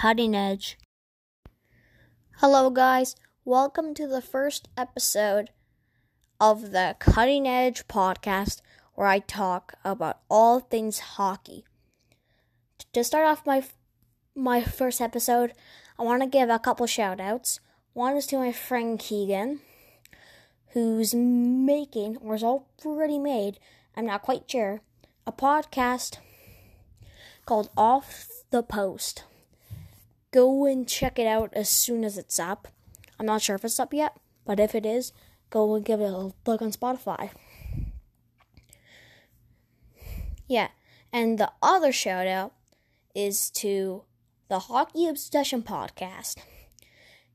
cutting edge. Hello, guys. Welcome to the first episode of the Cutting Edge podcast where I talk about all things hockey. To start off my my first episode, I want to give a couple shout outs. One is to my friend Keegan, who's making, or has already made, I'm not quite sure, a podcast called Off the Post. Go and check it out as soon as it's up. I'm not sure if it's up yet, but if it is, go and give it a look on Spotify. Yeah, and the other shout out is to the Hockey Obsession podcast.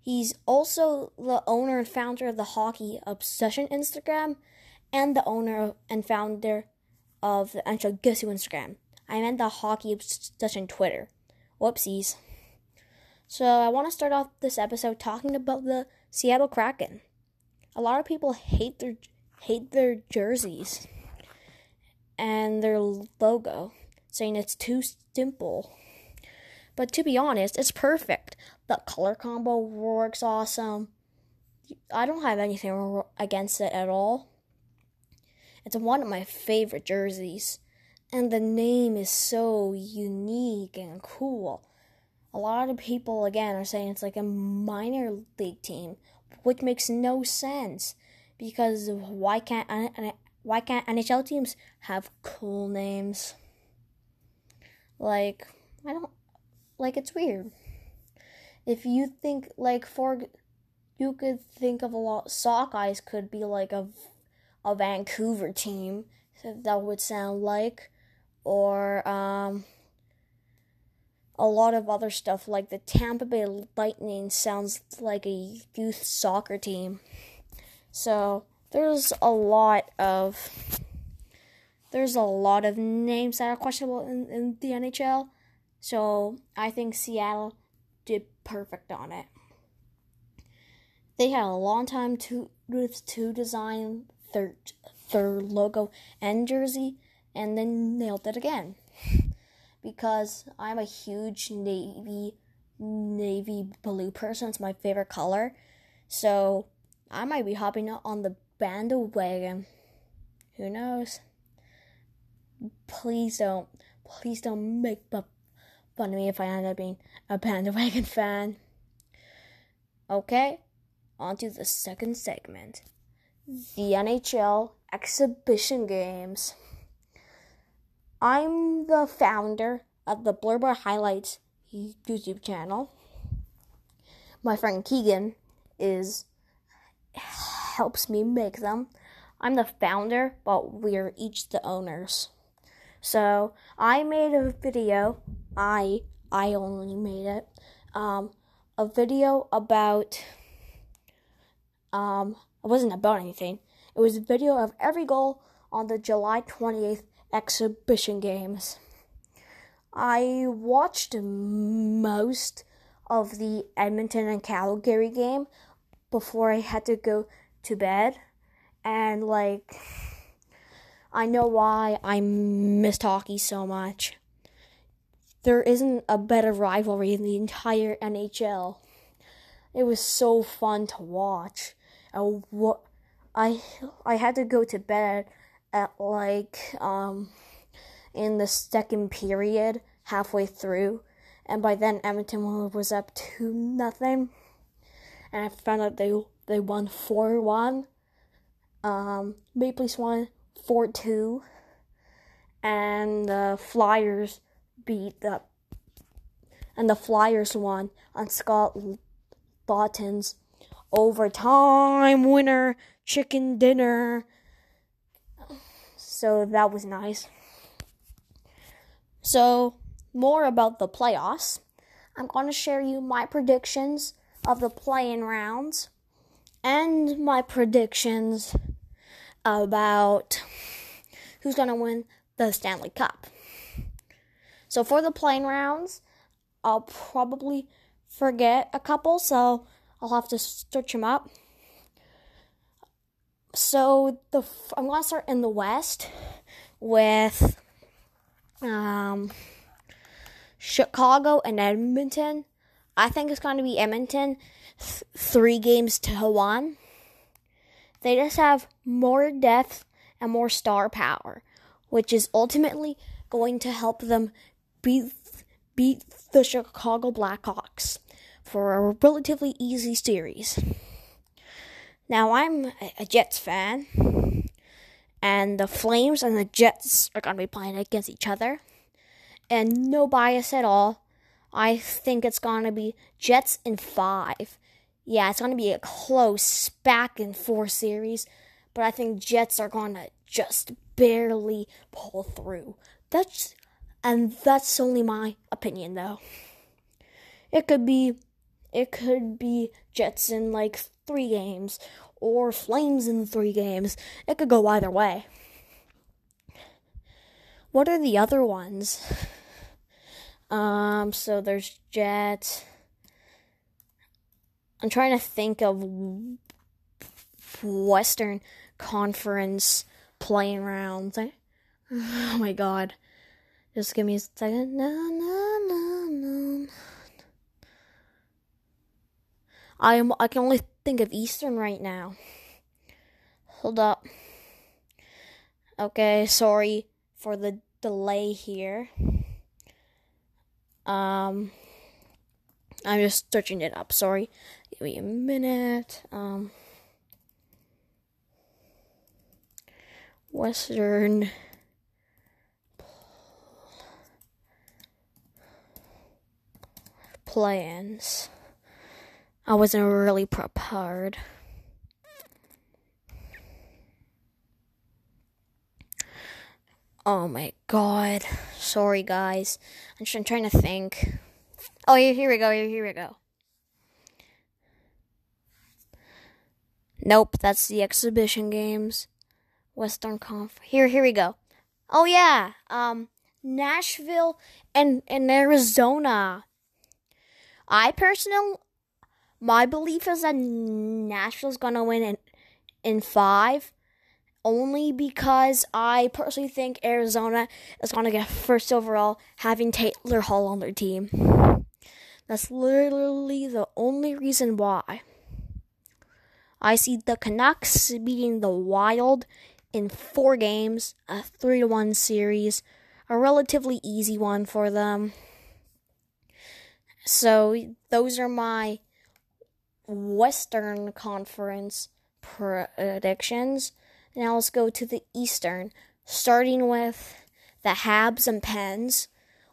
He's also the owner and founder of the Hockey Obsession Instagram and the owner and founder of the NHL Guess Instagram. I meant the Hockey Obsession Twitter. Whoopsies. So I want to start off this episode talking about the Seattle Kraken. A lot of people hate their hate their jerseys and their logo, saying it's too simple. But to be honest, it's perfect. The color combo works awesome. I don't have anything against it at all. It's one of my favorite jerseys and the name is so unique and cool. A lot of people, again, are saying it's like a minor league team, which makes no sense because why can't why can't NHL teams have cool names? Like I don't like it's weird. If you think like for you could think of a lot Sockeyes could be like a a Vancouver team that would sound like or um, a lot of other stuff like the Tampa Bay Lightning sounds like a youth soccer team. So there's a lot of there's a lot of names that are questionable in, in the NHL. So I think Seattle did perfect on it. They had a long time to to design their their logo and jersey and then nailed it again. Because I'm a huge navy navy blue person. It's my favorite color. So I might be hopping on the bandwagon. Who knows? Please don't please don't make fun of me if I end up being a bandwagon fan. Okay, on to the second segment. The NHL exhibition games. I'm the founder of the Blurber Highlights YouTube channel. My friend Keegan is helps me make them. I'm the founder, but we're each the owners. So I made a video. I I only made it. Um, a video about. Um, it wasn't about anything. It was a video of every goal on the July 28th exhibition games. I watched most of the Edmonton and Calgary game before I had to go to bed. And, like, I know why I missed hockey so much. There isn't a better rivalry in the entire NHL. It was so fun to watch. I, I, I had to go to bed at like um in the second period halfway through and by then Edmonton was up to nothing. And I found out they they won 4-1 um Maple Leafs won 4-2 and the Flyers beat the and the Flyers won on Scott Laughton's overtime winner chicken dinner so that was nice. So, more about the playoffs. I'm going to share you my predictions of the play-in rounds and my predictions about who's going to win the Stanley Cup. So for the play-in rounds, I'll probably forget a couple, so I'll have to search them up. So the I'm gonna start in the West with um, Chicago and Edmonton. I think it's going to be Edmonton, th- three games to one. They just have more depth and more star power, which is ultimately going to help them beat beat the Chicago Blackhawks for a relatively easy series. Now I'm a Jets fan, and the Flames and the Jets are going to be playing against each other, and no bias at all. I think it's going to be Jets in five. Yeah, it's going to be a close back and forth series, but I think Jets are going to just barely pull through. That's and that's only my opinion though. It could be it could be Jets in like 3 games or Flames in 3 games. It could go either way. What are the other ones? Um, so there's Jet. I'm trying to think of Western Conference play-in rounds. Oh my god. Just give me a second. No, no, no, no. I am I can only think of Eastern right now. Hold up. Okay, sorry for the delay here. Um, I'm just searching it up. Sorry. Give me a minute. Um, Western. Plans. I wasn't really prepared. Oh my god. Sorry, guys. I'm, just, trying to think. Oh, here, we go. Here, here we go. Nope, that's the exhibition games. Western Conf. Here, here we go. Oh yeah, um, Nashville and and Arizona. I personally, my belief is that Nashville's gonna win in in five only because I personally think Arizona is to get first overall, having Taylor Hall on their team. That's literally the only reason why. I see the Canucks beating the Wild in four games, a three to one series, a relatively easy one for them. So, those are my Western Conference predictions. Now let's go to the Eastern, starting with the Habs and Pens,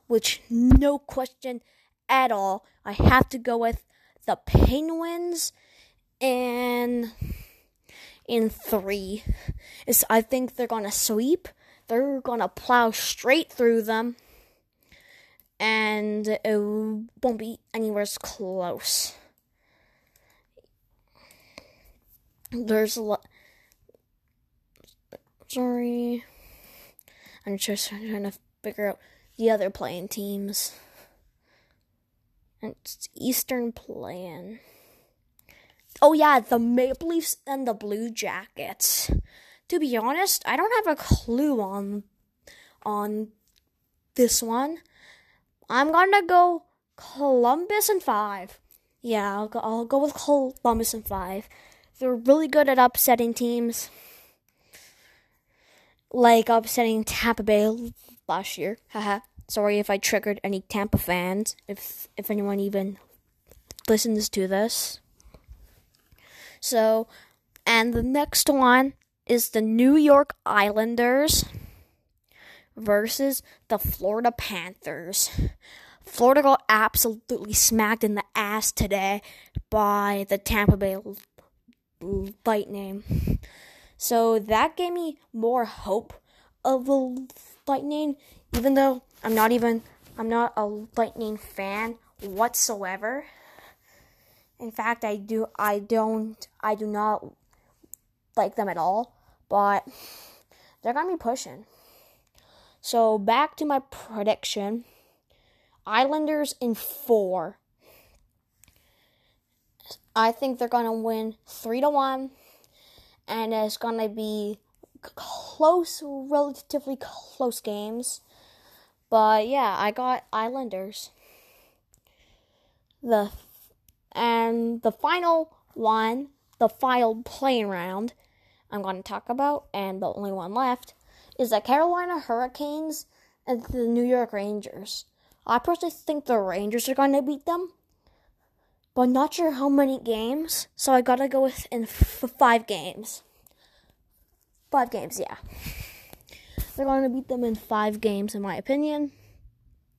which no question at all, I have to go with the Penguins and in three. Is I think they're gonna sweep. They're gonna plow straight through them, and it won't be anywhere close. There's a lot Sorry. I'm just trying to figure out the other play-in teams. It's Eastern play-in. Oh yeah, the Maple Leafs and the Blue Jackets. To be honest, I don't have a clue on on this one. I'm gonna go Columbus and five. Yeah, I'll go, I'll go with Columbus and five. They're really good at upsetting teams like upsetting Tampa Bay last year. Haha. Sorry if I triggered any Tampa fans. If if anyone even listens to this. So, and the next one is the New York Islanders versus the Florida Panthers. Florida got absolutely smacked in the ass today by the Tampa Bay Lightning. So that gave me more hope of the Lightning, even though I'm not even I'm not a Lightning fan whatsoever. In fact, I do I don't I do not like them at all, but they're to be pushing. So back to my prediction. Islanders in 4. I think they're to win 3 to 1 and it's gonna be close, relatively close games. But yeah, I got Islanders. the and the final one, the final play-in round I'm going to talk about, and the only one left, is the Carolina Hurricanes and the New York Rangers. I personally think the Rangers are going to beat them, but I'm not sure how many games, so I gotta go with in f- five games. Five games, yeah. They're going to beat them in five games, in my opinion.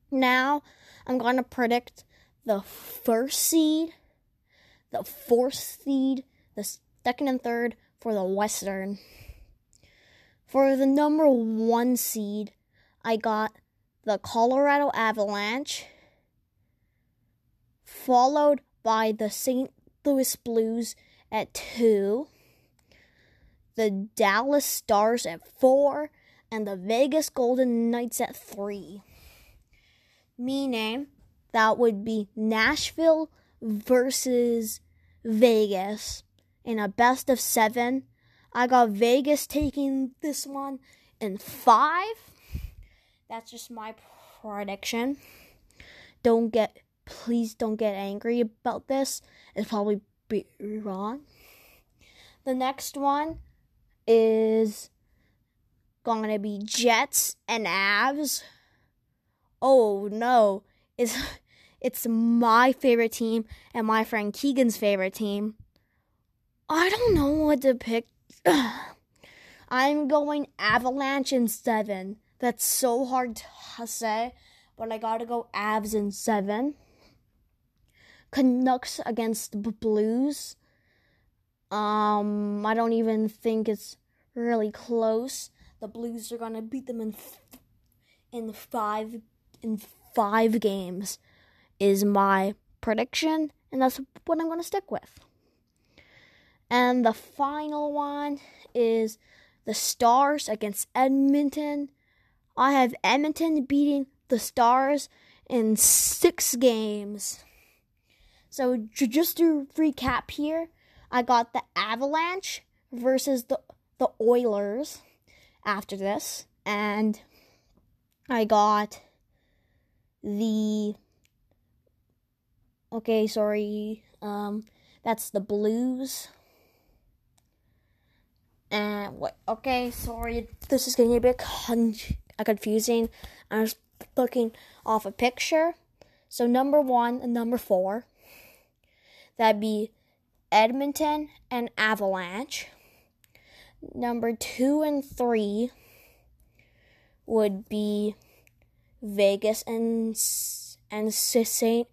Now, I'm going to predict the first seed, the fourth seed, the second and third for the Western. For the number one seed, I got the Colorado Avalanche, followed by the St. Louis Blues at two, the Dallas Stars at four, and the Vegas Golden Knights at three. Meaning that would be Nashville versus Vegas in a best of seven. I got Vegas taking this one in five. That's just my prediction. Don't get, please don't get angry about this. It's probably be wrong. The next one is to be Jets and Avs. Oh no, it's it's my favorite team and my friend Keegan's favorite team. I don't know what to pick. I'm going Avalanche in seven. That's so hard to say, but I gotta go Avs in seven. Canucks against the Blues. Um, I don't even think it's really close. The Blues are gonna beat them in in five in five games. Is my prediction, and that's what I'm gonna stick with. And the final one is the Stars against Edmonton. I have Edmonton beating the Stars in six games. So just to recap here, I got the Avalanche versus the the Oilers after this, and I got the okay, sorry, um, that's the Blues and what? Okay, sorry, this is getting a bit con- confusing. I was looking off a picture. So number one and number four, that'd be Edmonton and Avalanche. Number two and three would be Vegas and and Saint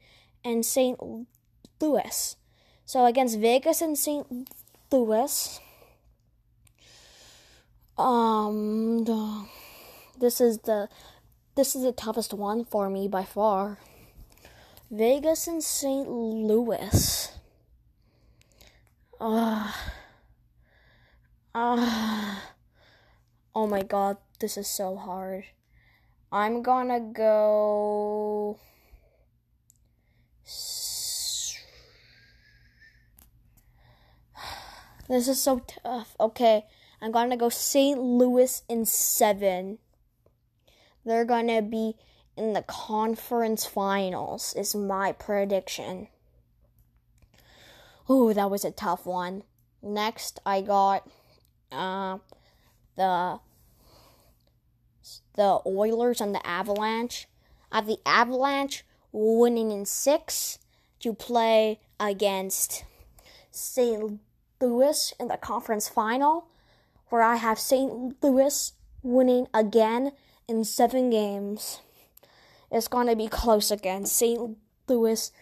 and Saint Louis. So against Vegas and Saint Louis um, this is the this is the toughest one for me by far. Vegas and St. Louis. Ah. Uh, ah. Uh, oh my god, this is so hard. I'm gonna go. This is so tough. Okay. I'm gonna go St. Louis in seven. They're gonna be in the conference finals, is my prediction. Ooh, that was a tough one. Next, I got uh, the the Oilers and the Avalanche. I have the Avalanche winning in six to play against St. Louis in the conference final where I have St. Louis winning again in seven games. It's going to be close again. St. Louis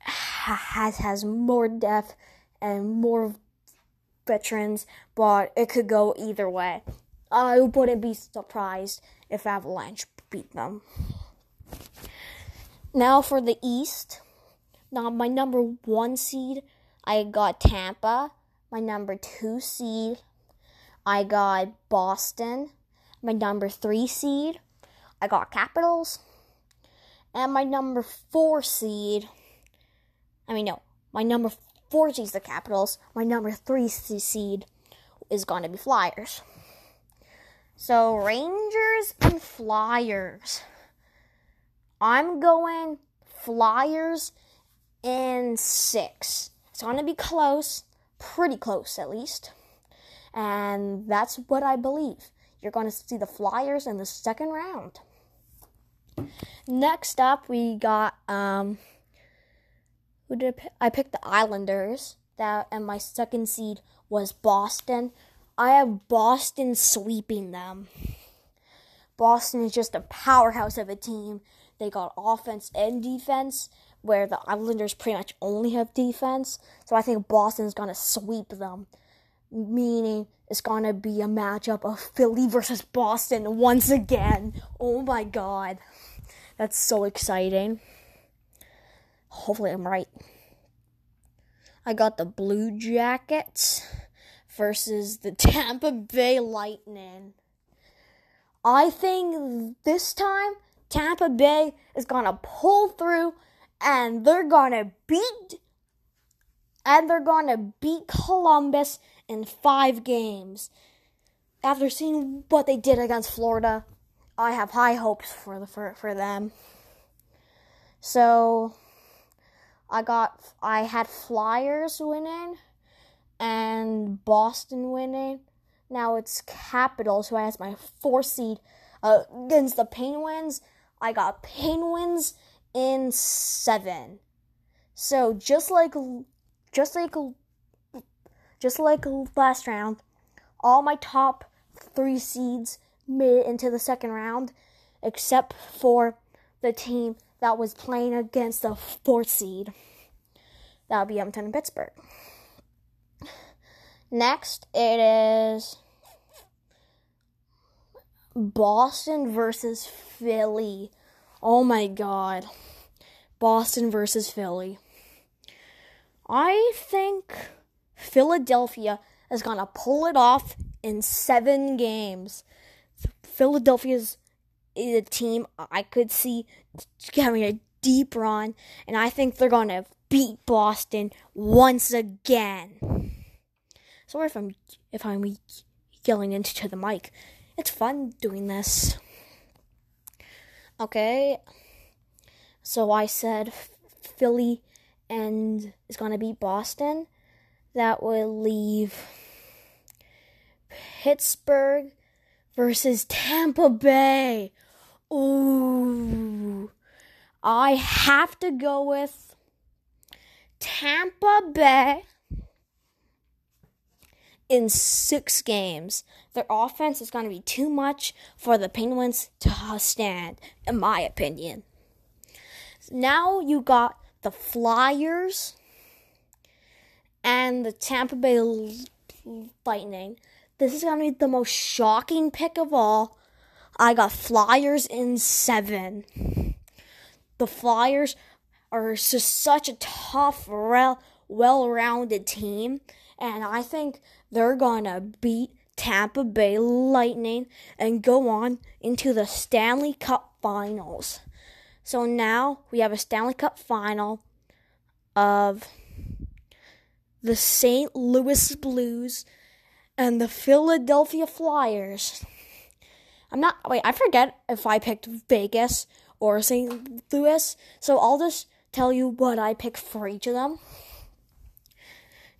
has has more depth and more veterans, but it could go either way. I wouldn't be surprised if Avalanche beat them. Now for the East. Now my number one seed, I got Tampa. My number two seed, I got Boston, my number three seed. I got Capitals. And my number four seed, I mean, no, my number four seed is the Capitals. My number three seed is going to be Flyers. So, Rangers and Flyers. I'm going Flyers in six. It's going to be close, pretty close at least. And that's what I believe. You're going to see the Flyers in the second round. Next up, we got um, who did I pick? I picked the Islanders. That and my second seed was Boston. I have Boston sweeping them. Boston is just a powerhouse of a team. They got offense and defense, where the Islanders pretty much only have defense. So I think Boston's gonna sweep them, meaning it's gonna be a matchup of Philly versus Boston once again. Oh my god, that's so exciting. Hopefully, I'm right. I got the Blue Jackets versus the Tampa Bay Lightning. I think this time Tampa Bay is to pull through and they're to beat and they're to beat Columbus in 5 games. After seeing what they did against Florida, I have high hopes for the for, for them. So I got I had Flyers winning and Boston winning. Now it's Capitals who has my four seed uh, against the Penguins. I got Penguins in seven. So just like just like just like last round, all my top three seeds made it into the second round, except for the team that was playing against the fourth seed. That would be Edmonton and Pittsburgh. Next, it is Boston versus Philly. Oh my god. Boston versus Philly. I think Philadelphia is going to pull it off in seven games. Philadelphia's is a team I could see having a deep run, and I think they're going to beat Boston once again. Sorry if I'm if I'm yelling into the mic. It's fun doing this. Okay. So I said Philly and is going to beat Boston. That will leave Pittsburgh versus Tampa Bay. Ooh. I have to go with Tampa Bay in six games. Their offense is going to be too much for the Penguins to stand, in my opinion. Now you got the Flyers and the Tampa Bay Lightning. This is going to be the most shocking pick of all. I got Flyers in seven. The Flyers are just such a tough, well rounded team, and I think they're going to beat Tampa Bay Lightning and go on into the Stanley Cup Finals. So now we have a Stanley Cup Final of the St. Louis Blues and the Philadelphia Flyers. I'm not, wait, I forget if I picked Vegas or St. Louis, so I'll just tell you what I picked for each of them.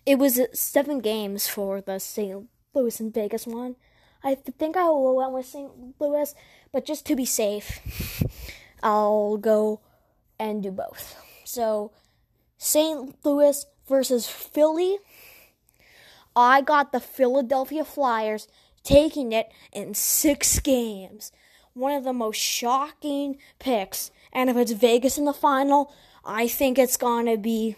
It was seven games for the St. Louis and Vegas one. I think I went with St. Louis, but just to be safe, I'll go and do both. So, St. Louis versus Philly. I got the Philadelphia Flyers taking it in six games. One of the most shocking picks. And if it's Vegas in the final, I think it's going to be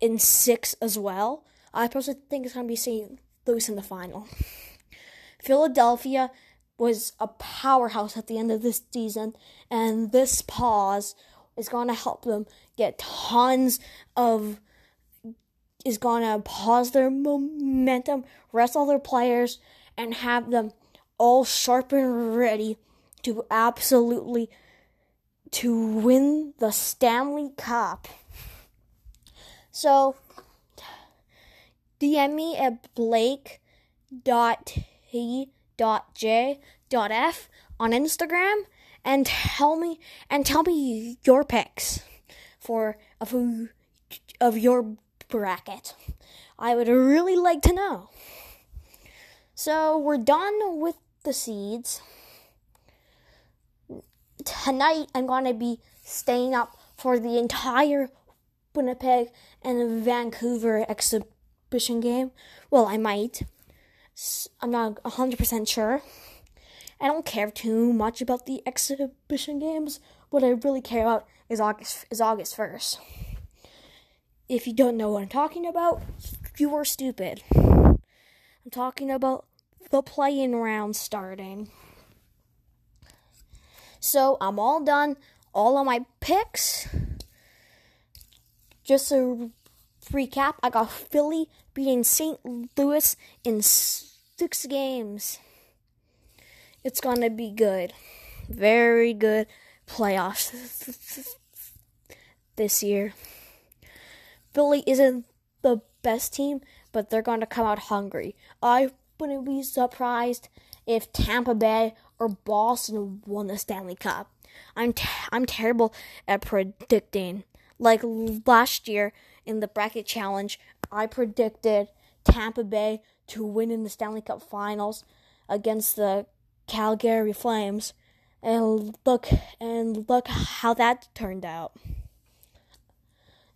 in six as well. I personally think it's going to be St. Louis in the final. Philadelphia was a powerhouse at the end of this season, and this pause is going to help them get tons of. is to pause their momentum, rest all their players, and have them all sharp and ready to absolutely to win the Stanley Cup. So DM me at blake.t.j.f on Instagram and tell me and tell me your picks for of who of your bracket? I would really like to know. So we're done with the seeds. Tonight I'm going to be staying up for the entire Winnipeg and Vancouver exhibition game. Well, I might. I'm not 100% sure. I don't care too much about the exhibition games. What I really care about is August is August 1st. If you don't know what I'm talking about, you are stupid. I'm talking about the play-in round starting. So I'm all done. All of my picks. Just to recap, I got Philly beating St. Louis in six games. It's gonna be good. Very good playoffs this year. Philly isn't the best team, but they're going to come out hungry. I wouldn't be surprised if Tampa Bay or Boston won the Stanley Cup. I'm t- I'm terrible at predicting. Like last year in the bracket challenge, I predicted Tampa Bay to win in the Stanley Cup Finals against the Calgary Flames, and look and look how that turned out.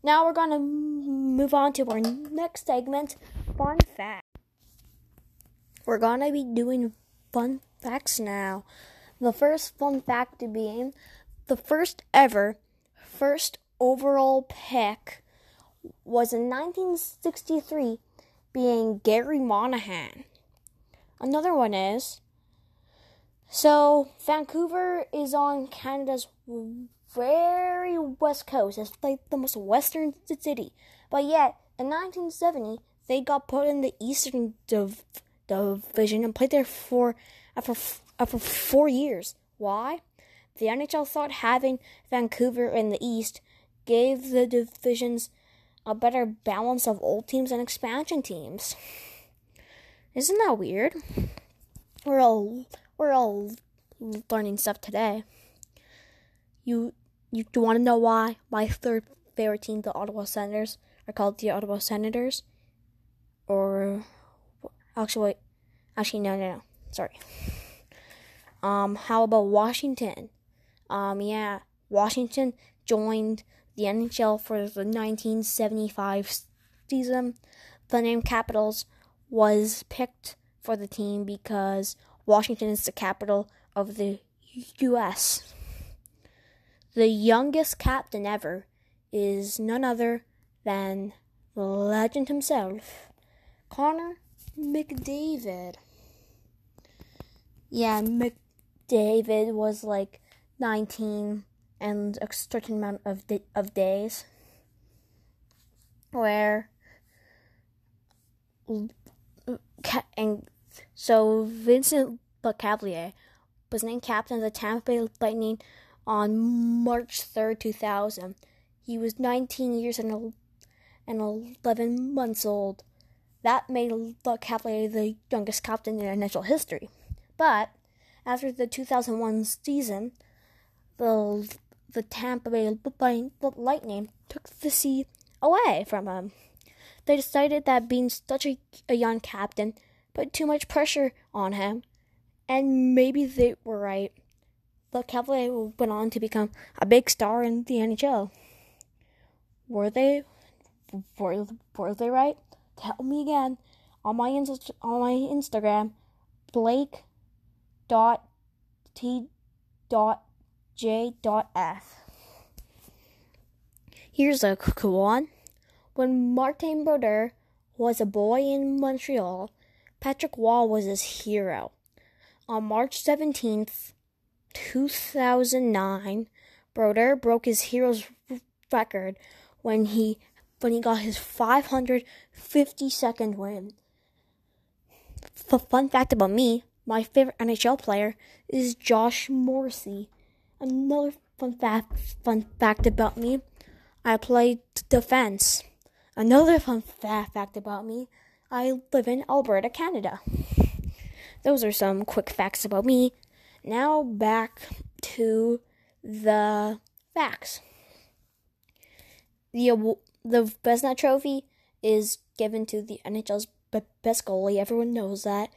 Now we're going to move on to our next segment, fun fact. We're going to be doing fun facts now. The first fun fact being the first ever first overall pick was in 1963 being Gary Monahan. Another one is so Vancouver is on Canada's very west coast. It's like the most western city. But yet, in 1970, they got put in the Eastern div- Division and played there for uh, for four years. Why? The NHL thought having Vancouver in the East gave the divisions a better balance of old teams and expansion teams. Isn't that weird? We're all we're all learning stuff today. You you want to know why my third favorite team, the Ottawa Senators, are called the Ottawa Senators? Or actually, actually no, no, no. Sorry. Um, how about Washington? Um, yeah, Washington joined the NHL for the 1975 season. The name Capitals was picked for the team because Washington is the capital of the U.S. The youngest captain ever is none other than the legend himself, Connor McDavid. Yeah, McDavid was like 19 and a certain amount of di- of days where and so Vincent Lecavalier was named captain of the Tampa Bay Lightning on March 3rd, 2000. He was 19 years and, and 11 months old. That made Lecavalier the youngest captain in NHL history. But after the 2001 season, the the Tampa Bay Lightning took the seat away from him. They decided that being such a, a young captain put too much pressure on him, and maybe they were right. Lecavalier went on to become a big star in the NHL. Were they? Were, were they right? Tell me again on my inst- on my Instagram, Blake dot T dot J dot F. Here's a cool one. When Martin Brodeur was a boy in Montreal, Patrick Roy was his hero. On March 17th, 2009, Brodeur broke his hero's record when he when he got his 552nd win. The fun fact about me, my favorite NHL player is Josh Morrissey. Another fun fact fun fact about me, I play defense. Another fun fa- fact about me, I live in Alberta, Canada. Those are some quick facts about me. Now back to the facts. the the Vezina Trophy is given to the NHL's best goalie. Everyone knows that.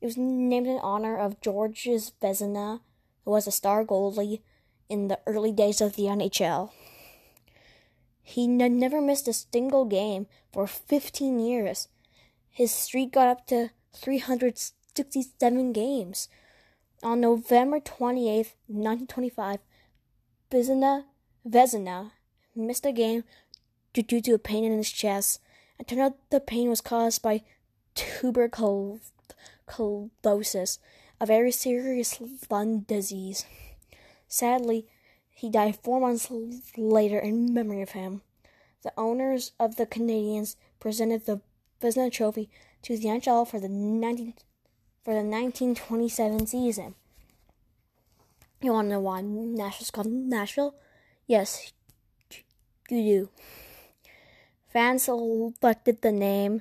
It was named in honor of Georges Vezina, who was a star goalie in the early days of the NHL. He n- never missed a single game for 15 years. His streak got up to 367 games. On November 28, 1925, Vezina, Vezina missed a game due to a pain in his chest. It turned out the pain was caused by tuberculosis, a very serious lung disease. Sadly, he died four months later in memory of him. The owners of the Canadiens presented the Vezina Trophy to the NHL for the 19, for the 1927 season. You want to know why Nashville's called Nashville? Yes, you do. Fans selected the name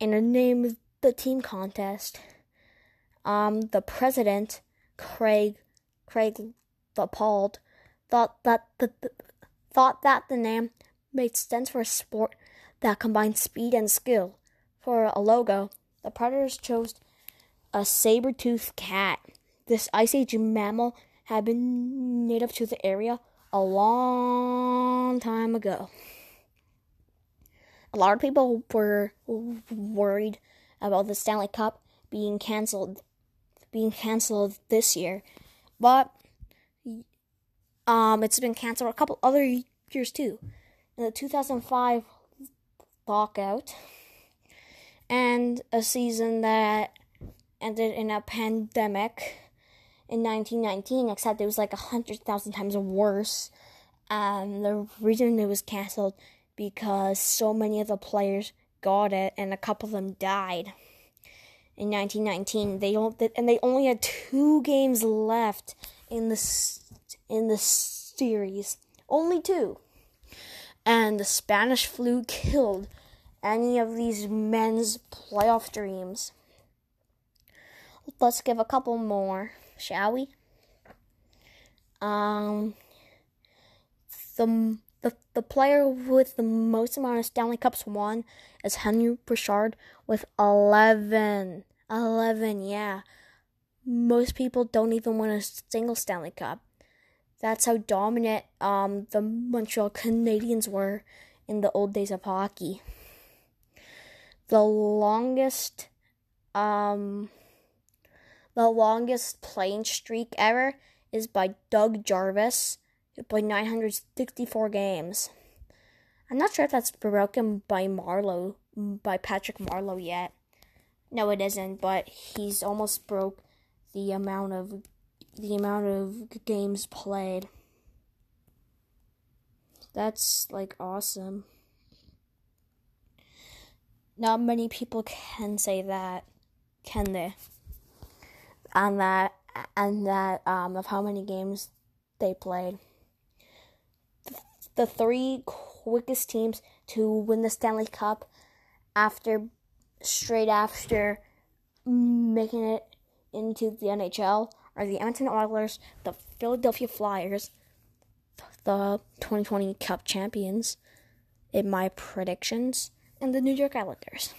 in the name of the team contest. Um, the president, Craig Craig Leopold, thought that the, the thought that the name made sense for a sport that combined speed and skill. For a logo, the Predators chose a saber-toothed cat. This ice age mammal had been native to the area a long time ago. A lot of people were worried about the Stanley Cup being canceled being canceled this year. But um it's been canceled a couple other years too. In the 2005 lockout and a season that ended in a pandemic in 1919, except it was like a hundred thousand times worse. Um, the reason it was canceled because so many of the players got it and a couple of them died. In 1919, they don't, and they only had two games left in the in the series, only two. And the Spanish flu killed any of these men's playoff dreams. Let's give a couple more shall we? Um, the the the player with the most amount of Stanley Cups won is Henry Bouchard with eleven. Eleven, yeah. Most people don't even win a single Stanley Cup. That's how dominant um the Montreal Canadiens were in the old days of hockey. The longest um the longest playing streak ever is by Doug Jarvis, who played 964 games. I'm not sure if that's broken by Marleau, by Patrick Marleau yet. No, it isn't, but he's almost broke the amount of the amount of games played. That's like awesome. Not many people can say that, can they? And that and that um, of how many games they played. The three quickest teams to win the Stanley Cup after straight after making it into the NHL are the Edmonton Oilers, the Philadelphia Flyers, the 2020 Cup champions in my predictions, and the New York Islanders.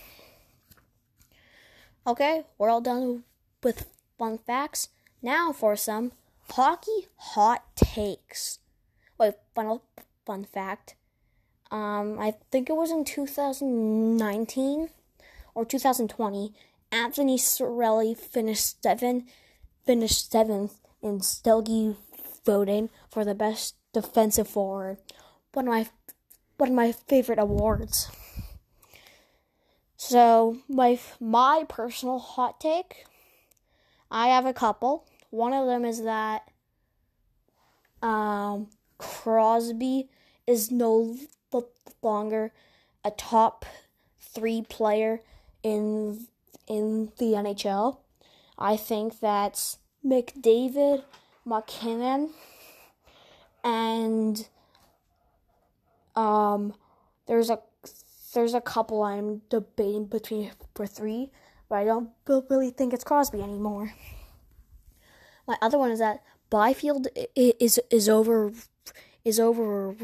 Okay, we're all done with fun facts. Now for some hockey hot takes. Wait, fun fun fact. Um, I think it was in 2019 or 2020. Anthony Cirelli finished seventh, finished seventh in Selke voting for the best defensive forward. One of my one of my favorite awards. So my my personal hot take I have a couple. One of them is that um, Crosby is no longer a top three player in in the NHL. I think that's McDavid, MacKinnon, and um, there's a there's a couple I'm debating between for three, but I don't really think it's Crosby anymore. My other one is that Byfield is is over is over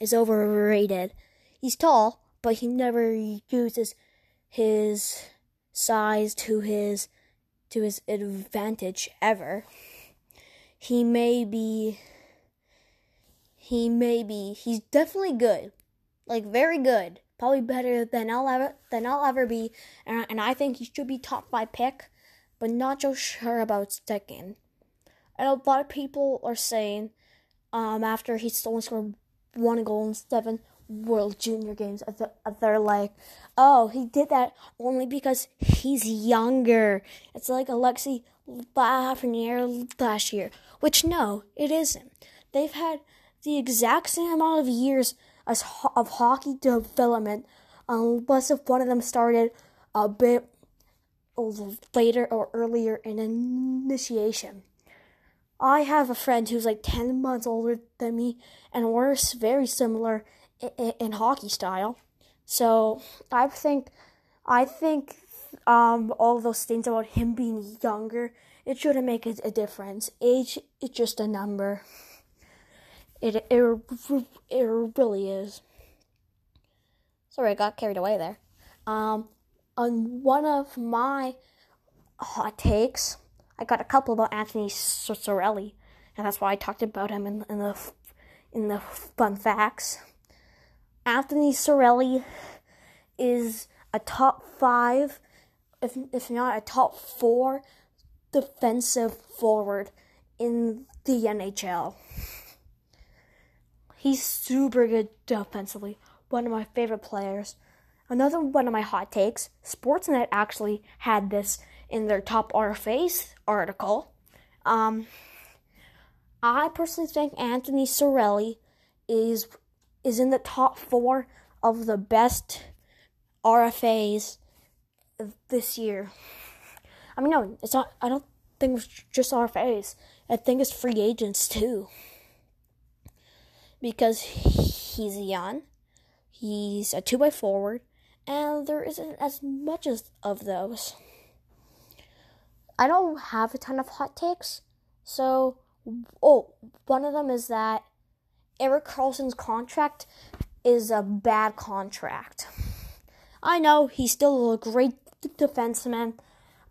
is overrated. He's tall, but he never uses his size to his to his advantage ever. He may be he may be he's definitely good. Like very good. Probably better than I'll ever than I'll ever be and, and I think he should be top 5 pick, but not so sure about second. And a lot of people are saying um after he's only scored one goal in seven World Junior Games. They're like, oh, he did that only because he's younger. It's like Alexi Lafreniere last year, which no, it isn't. They've had the exact same amount of years as ho- of hockey development, unless if one of them started a bit later or earlier in initiation. I have a friend who's like 10 months older than me, and we're very similar in, in hockey style. So I think, I think, um, all those things about him being younger, it shouldn't make a, a difference. Age is just a number. It, it, it really is. Sorry, I got carried away there. Um, on one of my hot takes, I got a couple about Anthony Cirelli, and that's why I talked about him in, in the in the fun facts. Anthony Cirelli is a top five, if if not a top four, defensive forward in the NHL. He's super good defensively. One of my favorite players. Another one of my hot takes. Sportsnet actually had this in their top RFAs article. Um, I personally think Anthony Cirelli is is in the top four of the best RFAs this year. I mean, no, it's not. I don't think it's just RFAs. I think it's free agents too. Because he's young, he's a two by forward, and there isn't as much as of those. I don't have a ton of hot takes, so oh, one of them is that Erik Karlsson's contract is a bad contract. I know he's still a great defenseman,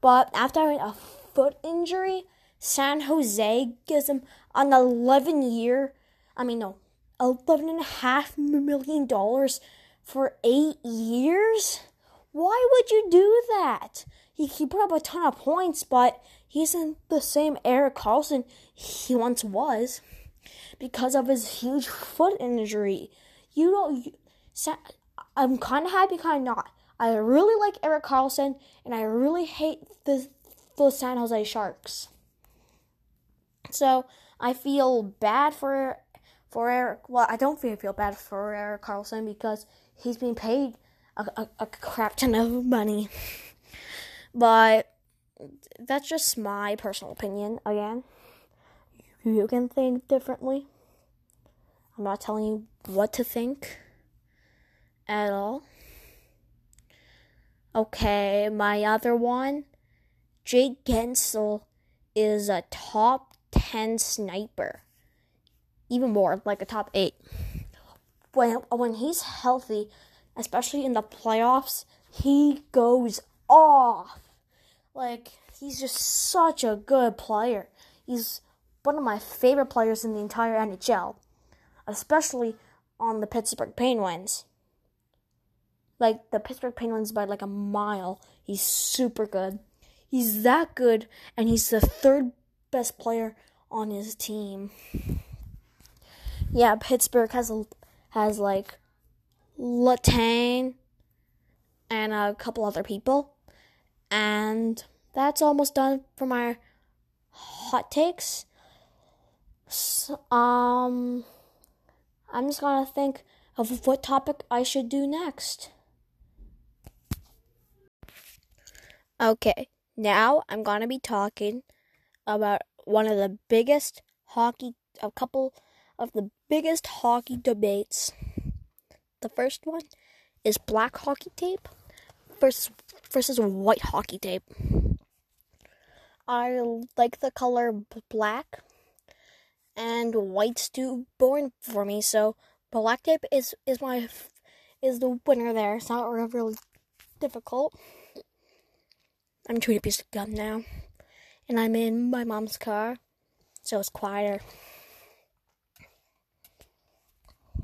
but after a foot injury, San Jose gives him an 11 year, I mean, no, $11.5 million for eight years? Why would you do that? He, he put up a ton of points, but he isn't the same Erik Karlsson he once was because of his huge foot injury. You don't. You, I'm kind of happy, kind of not. I really like Erik Karlsson, and I really hate the the San Jose Sharks. So I feel bad for for Erik. Well, I don't feel feel bad for Erik Karlsson because he's being paid a, a, a crap ton of money. but that's just my personal opinion. Again, you can think differently. I'm not telling you what to think at all. Okay, my other one, Jake Guentzel is a top 10 sniper. Even more, like a top 8. When, when he's healthy, especially in the playoffs, he goes off. Like, he's just such a good player. He's one of my favorite players in the entire NHL especially on the Pittsburgh Penguins. Like the Pittsburgh Penguins by like a mile. He's super good. He's that good, and he's the third best player on his team. Yeah, Pittsburgh has has like Letang and a couple other people, and that's almost done for my hot takes. So, um. I'm just gonna think of what topic I should do next. Okay, now I'm gonna be talking about one of the biggest hockey, a couple of the biggest hockey debates. The first one is black hockey tape versus versus white hockey tape. I like the color black and white's too boring for me, so black tape is is my is the winner there. It's not really difficult. I'm chewing a piece of gum now, and I'm in my mom's car, so it's quieter.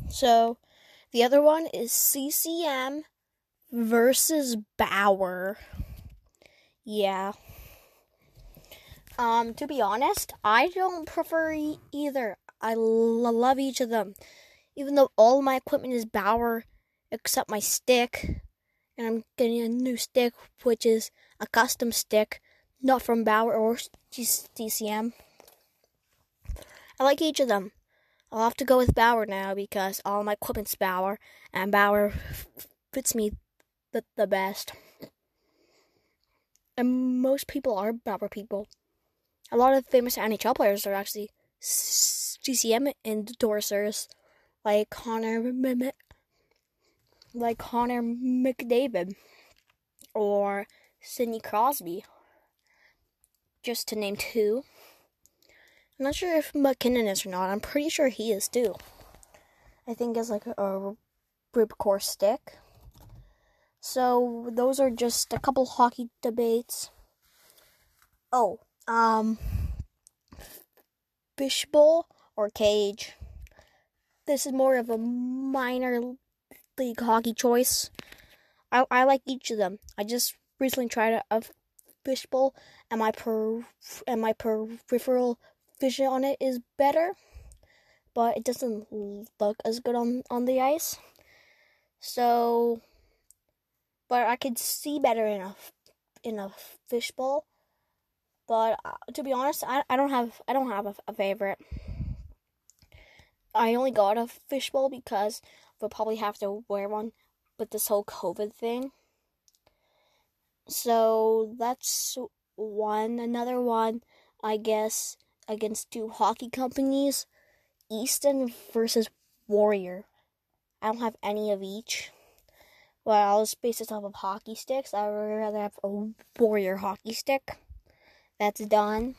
So, the other one is CCM versus Bauer. Yeah. Um, to be honest, I don't prefer e- either. I l- love each of them. Even though all my equipment is Bauer except my stick, and I'm getting a new stick, which is a custom stick, not from Bauer or CCM. I like each of them. I'll have to go with Bauer now because all my equipment's Bauer, and Bauer fits me the, the best. And most people are Bauer people a lot of famous NHL players are actually CCM endorsers, like Connor like Connor McDavid or Sidney Crosby, just to name two. I'm not sure if MacKinnon is or not. I'm pretty sure he is too. I think it's like a Ribcor stick. So those are just a couple hockey debates. Oh, um, fishbowl or cage. This is more of a minor league hockey choice. I, I like each of them. I just recently tried a, a fishbowl, and my per and my peripheral vision on it is better, but it doesn't look as good on on the ice. So, but I could see better in a in a fishbowl. But uh, to be honest, I, I don't have I don't have a, a favorite. I only got a fishbowl because we'll probably have to wear one with this whole COVID thing. So that's one. Another one, I guess, against two hockey companies Easton versus Warrior. I don't have any of each. Well, I'll just base this off of hockey sticks. I would rather have a Warrior hockey stick that's done.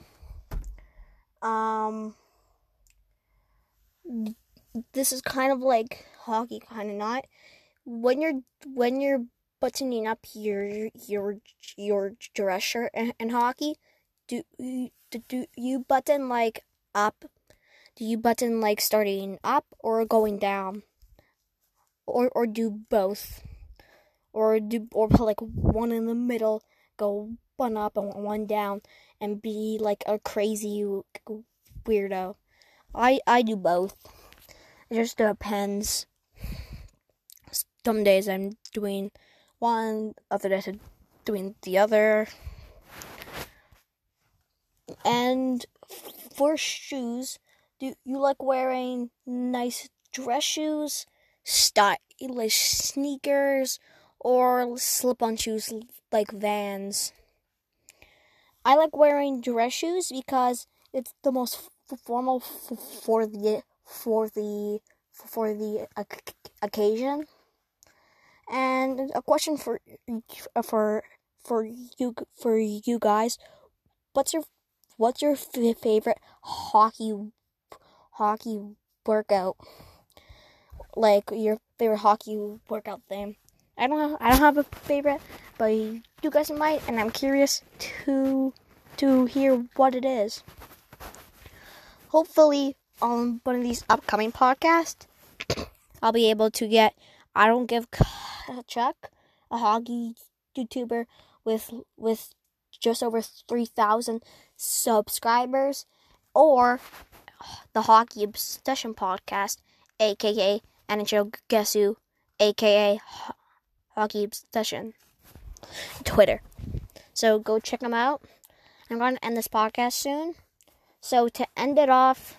Um, this is kind of like hockey, kind of not. When you're when you're buttoning up your your your dress shirt in hockey, do you do you button like up? Do you button like starting up or going down? Or or do both? Or do or put like one in the middle, go one up and one down, and be like a crazy weirdo. I I do both. It just depends. Some days I'm doing one, other days I'm doing the other. And for shoes, do you like wearing nice dress shoes, stylish sneakers, or slip-on shoes like Vans? I like wearing dress shoes because it's the most formal for the for the for the occasion. And a question for uh, for for you for you guys, what's your what's your favorite hockey hockey workout? Like your favorite hockey workout thing? I don't have, I don't have a favorite, but you guys might, and I'm curious to to hear what it is. Hopefully, on one of these upcoming podcasts, I'll be able to get I don't give a Chuck a hockey YouTuber with with just over three thousand subscribers, or the Hockey Obsession podcast, aka NHL Guess Who, aka Hockey Obsession, Twitter. So go check them out. I'm going to end this podcast soon. So to end it off,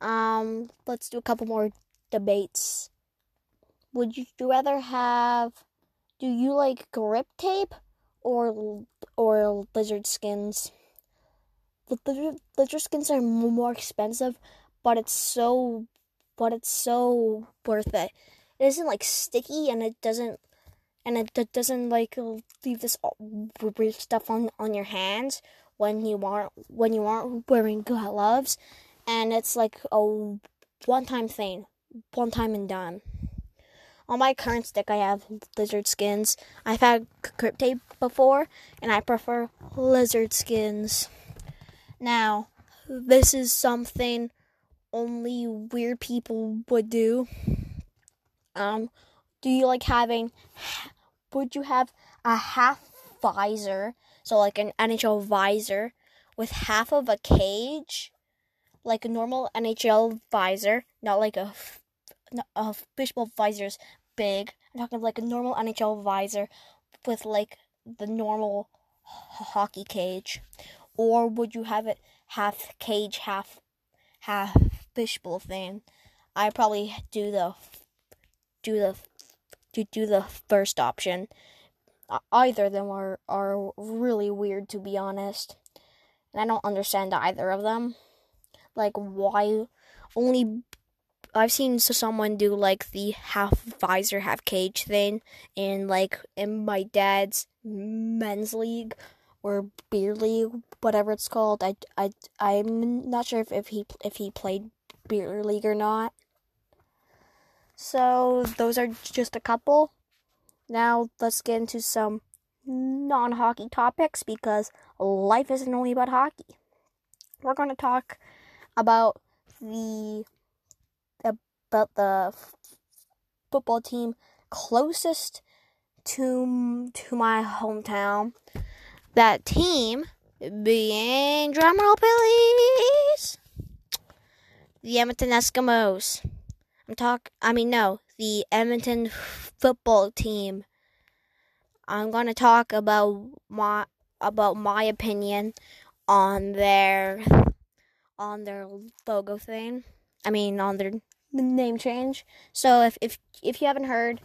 um, let's do a couple more debates. Would you rather have? Do you like grip tape or or lizard skins? The lizard, lizard skins are more expensive, but it's so, but it's so worth it. It isn't like sticky and it doesn't and it doesn't like leave this weird stuff on on your hands when you aren't when you aren't wearing gloves, and it's like a one time thing. one time and done. On my current stick, I have lizard skins. I've had grip tape before, and I prefer lizard skins. Now, this is something only weird people would do. Um, do you like having? Would you have a half visor, so like an NHL visor, with half of a cage, like a normal NHL visor, not like a Uh, a fishbowl visor's big. I'm talking like a normal NHL visor with like the normal hockey cage, or would you have it half cage, half half fishbowl thing? I probably do the do the to do the first option. Either of them are are really weird to be honest, and I don't understand either of them. Like why only I've seen someone do like the half visor, half cage thing in like in my dad's men's league or beer league, whatever it's called. I, I, I'm not sure if, if he if he played beer league or not. So those are just a couple. Now let's get into some non-hockey topics because life isn't only about hockey. We're going to talk about the about the football team closest to to my hometown. That team being drumroll please, the Edmonton Eskimos. I'm talk. I mean, no, the Edmonton football team. I'm gonna talk about my about my opinion on their on their logo thing. I mean, on their name change. So if if if you haven't heard,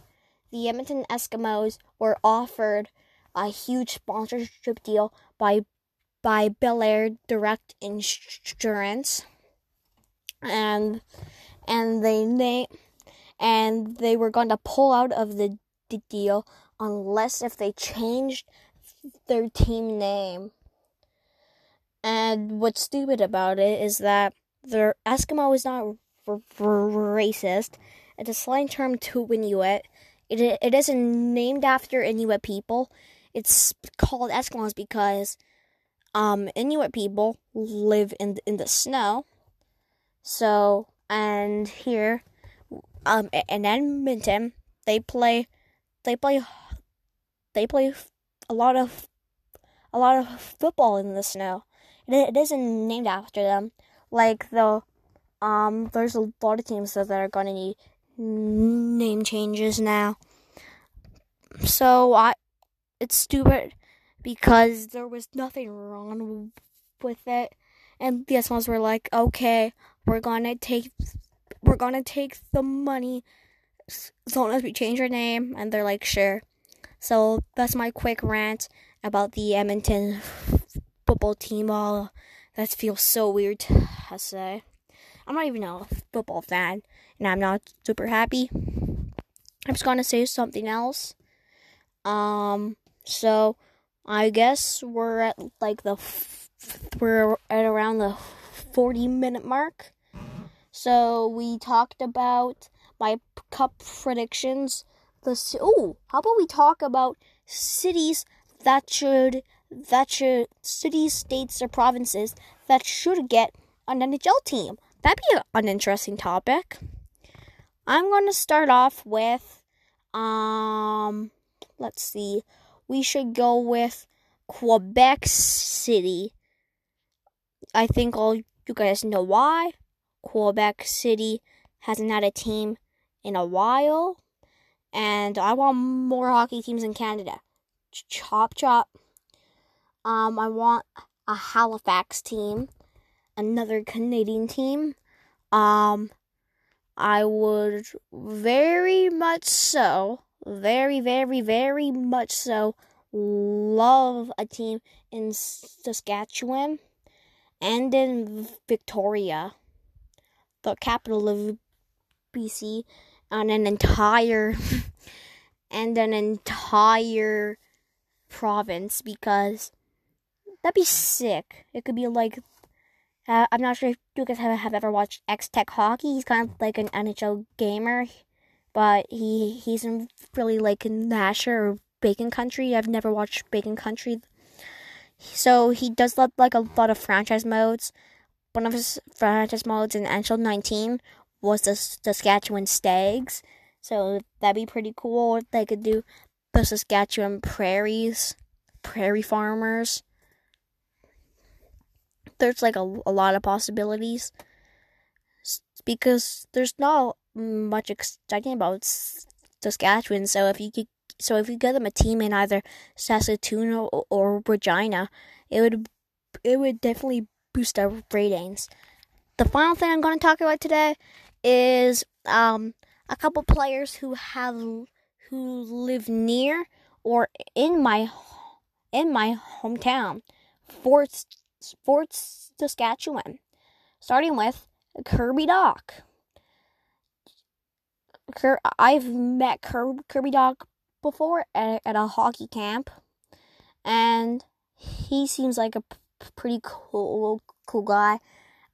the Edmonton Eskimos were offered a huge sponsorship deal by by Bel Air Direct Insurance, and and they they and they were going to pull out of the, the deal unless if they changed their team name. And what's stupid about it is that the Eskimo is not racist. It's a slang term to Inuit. It it isn't named after Inuit people. It's called Eskimos because um, Inuit people live in in the snow. So and here, um, in Edmonton, they play, they play, they play a lot of, a lot of football in the snow. It, it isn't named after them. Like the, um, there's a lot of teams that are gonna need name changes now. So I, it's stupid because there was nothing wrong with it, and the Eskimos were like, okay, we're gonna take we're gonna take the money. As long as we change our name. And they're like sure. So that's my quick rant about the edmonton football team. All that feels so weird to say i'm not even a football fan and i'm not super happy i'm just gonna say something else um so i guess we're at like the we're at around the 40 minute mark. So we talked about my cup predictions. The oh, how about we talk about cities that should that should cities, states, or provinces that should get an NHL team. That'd be an interesting topic. I'm going to start off with um let's see. We should go with Quebec City. I think all you guys know why. Quebec City hasn't had a team in a while. And I want more hockey teams in Canada. Chop chop. Um, I want a Halifax team, another Canadian team. Um, I would very much so, very, very, very much so, love a team in Saskatchewan and in Victoria, the capital of BC, and an entire and an entire province because that'd be sick. It could be like Uh, I'm not sure if you guys have, have ever watched X Tech Hockey. He's kind of like an NHL gamer, but he he's really like Nasher or Bacon Country. I've never watched Bacon Country, so he does love like a lot of franchise modes. One of his franchise modes in NHL 19 was the Saskatchewan Stags, so that'd be pretty cool. They could do the Saskatchewan Prairies, Prairie Farmers there's like a, a lot of possibilities because there's not much exciting about Saskatchewan. So if you could, so if you get them a team in either Saskatoon or, or Regina, it would it would definitely boost our ratings. The final thing I'm going to talk about today is um, a couple players who have who live near or in my in my hometown, Fort Fort Saskatchewan, starting with Kirby Dach. I've met Kirby Dach before at, at a hockey camp, and he seems like a pretty cool cool guy.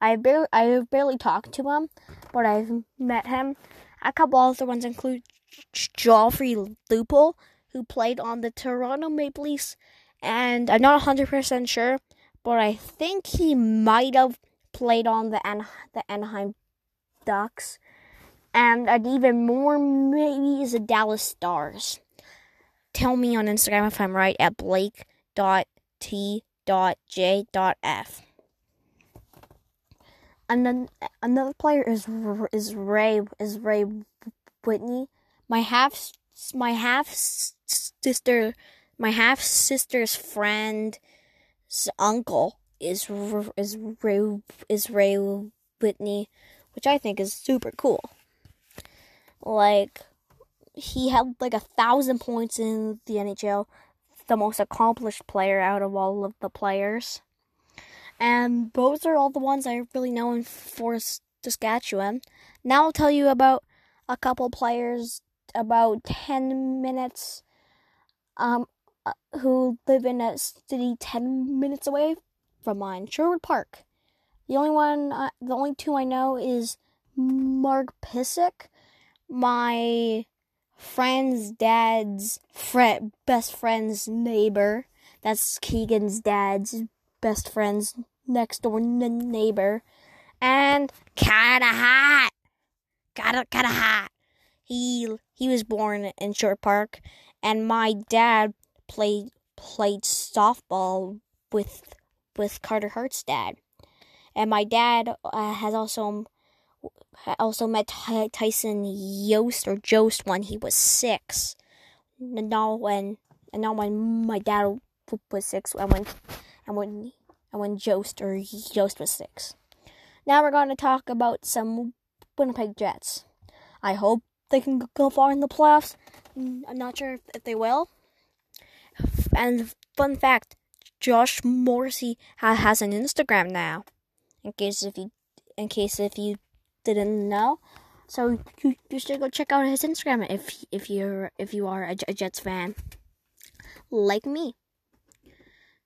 I barely I barely talked to him, but I've met him. A couple other ones include Joffrey Lupul, who played on the Toronto Maple Leafs, and I'm not 100% sure but I think he might have played on the An- the Anaheim Ducks, and an even more maybe is the Dallas Stars. Tell me on Instagram if I'm right at Blake blake.t.j.f. And then another player is is Ray is Ray Whitney. My half my half sister my half sister's friend uncle is is Ray is Ray Whitney, which I think is super cool. Like he had like a thousand points in the NHL, the most accomplished player out of all of the players. And those are all the ones I really know in for Saskatchewan. Now I'll tell you about a couple players about 10 minutes um who live in a city 10 minutes away from mine, Sherwood Park. The only one, uh, the only two I know is Mark Pysyk, my friend's dad's friend, best friend's neighbor. That's Keegan's dad's best friend's next door n- neighbor. And kinda hot. Kinda, kinda hot. He, he was born in Sherwood Park, and my dad played played softball with with Carter Hart's dad, and my dad uh, has also also met Tyson Yost or Jost when he was six. And now when and now when my dad was six, and when and when and when Jost or Jost was six. Now we're going to talk about some Winnipeg Jets. I hope they can go far in the playoffs. I'm not sure if they will. And fun fact, Josh Morrissey has an Instagram now. In case if you, in case if you didn't know, so you, you should go check out his Instagram if if you're if you are a, Jets fan, like me.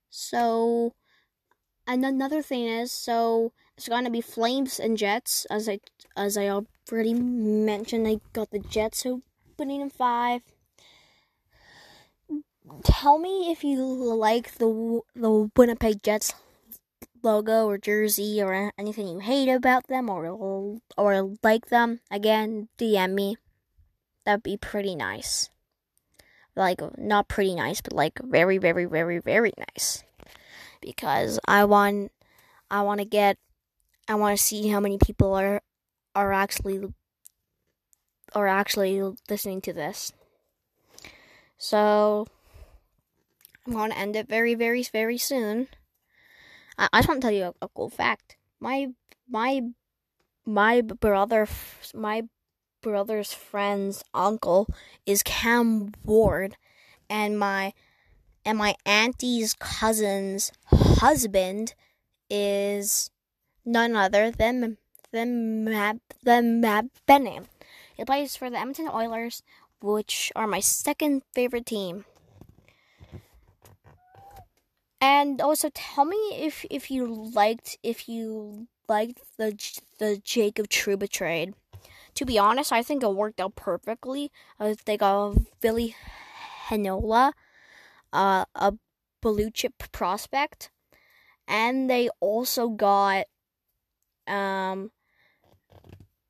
So, and another thing is, so it's gonna be Flames and Jets, as I as I already mentioned. I got the Jets opening in five tell me if you like the the Winnipeg Jets logo or jersey or anything you hate about them or or like them. Again, DM me. That'd be pretty nice. Like not pretty nice, but like very very very very nice. Because I want I want to get I want to see how many people are are actually are actually listening to this. So I'm going to end it very, very, very soon. I, I just want to tell you a, a cool fact. My my my brother my brother's friend's uncle is Cam Ward, and my and my auntie's cousin's husband is none other than than Mab, than. He plays for the Edmonton Oilers, which are my second favorite team. And also tell me if if you liked if you liked the the Jacob Trouba trade. To be honest, I think it worked out perfectly. I think got Billy Heinola, uh, a blue chip prospect, and they also got um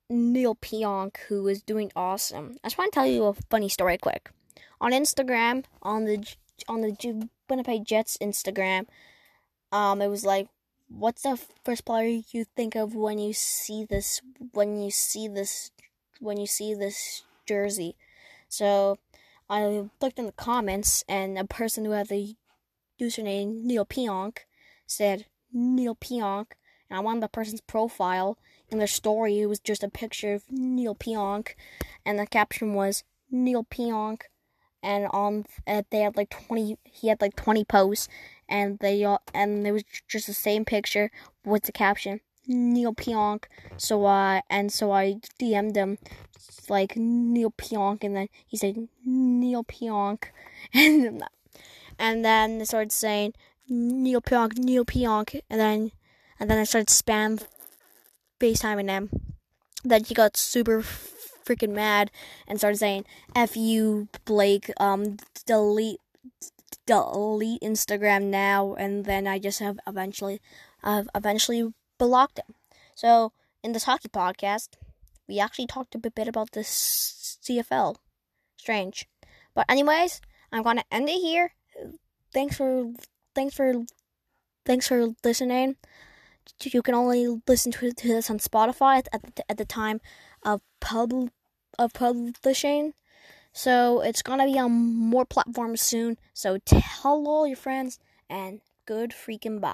Neil Pionk, who is doing awesome. I just want to tell you a funny story quick. On Instagram, on the on the Winnipeg Jets Instagram, um, it was like, "What's the first player you think of when you see this? When you see this? When you see this jersey?" So, I looked in the comments, and a person who had the username Neil Pionk said Neil Pionk, and I wanted the person's profile. And their story, it was just a picture of Neil Pionk, and the caption was Neil Pionk and on they had like 20 he had like 20 posts and they all and it was just the same picture with the caption Neil Pionk. So uh and so I DM'd him like Neil Pionk and then he said Neil Pionk. And then, and then they started saying Neil Pionk Neil Pionk and then and then I started spam FaceTiming him then he got super freaking mad and started saying, F you, Blake, um, delete, delete Instagram now. And then I just have eventually, I've eventually blocked him. So, in this hockey podcast, we actually talked a bit about this CFL. Strange. But anyways, I'm gonna end it here. Thanks for, thanks for, thanks for listening. You can only listen to, this on Spotify at, the, at the time of pub of publishing. So it's gonna be on more platforms soon. So tell all your friends and good freaking bye.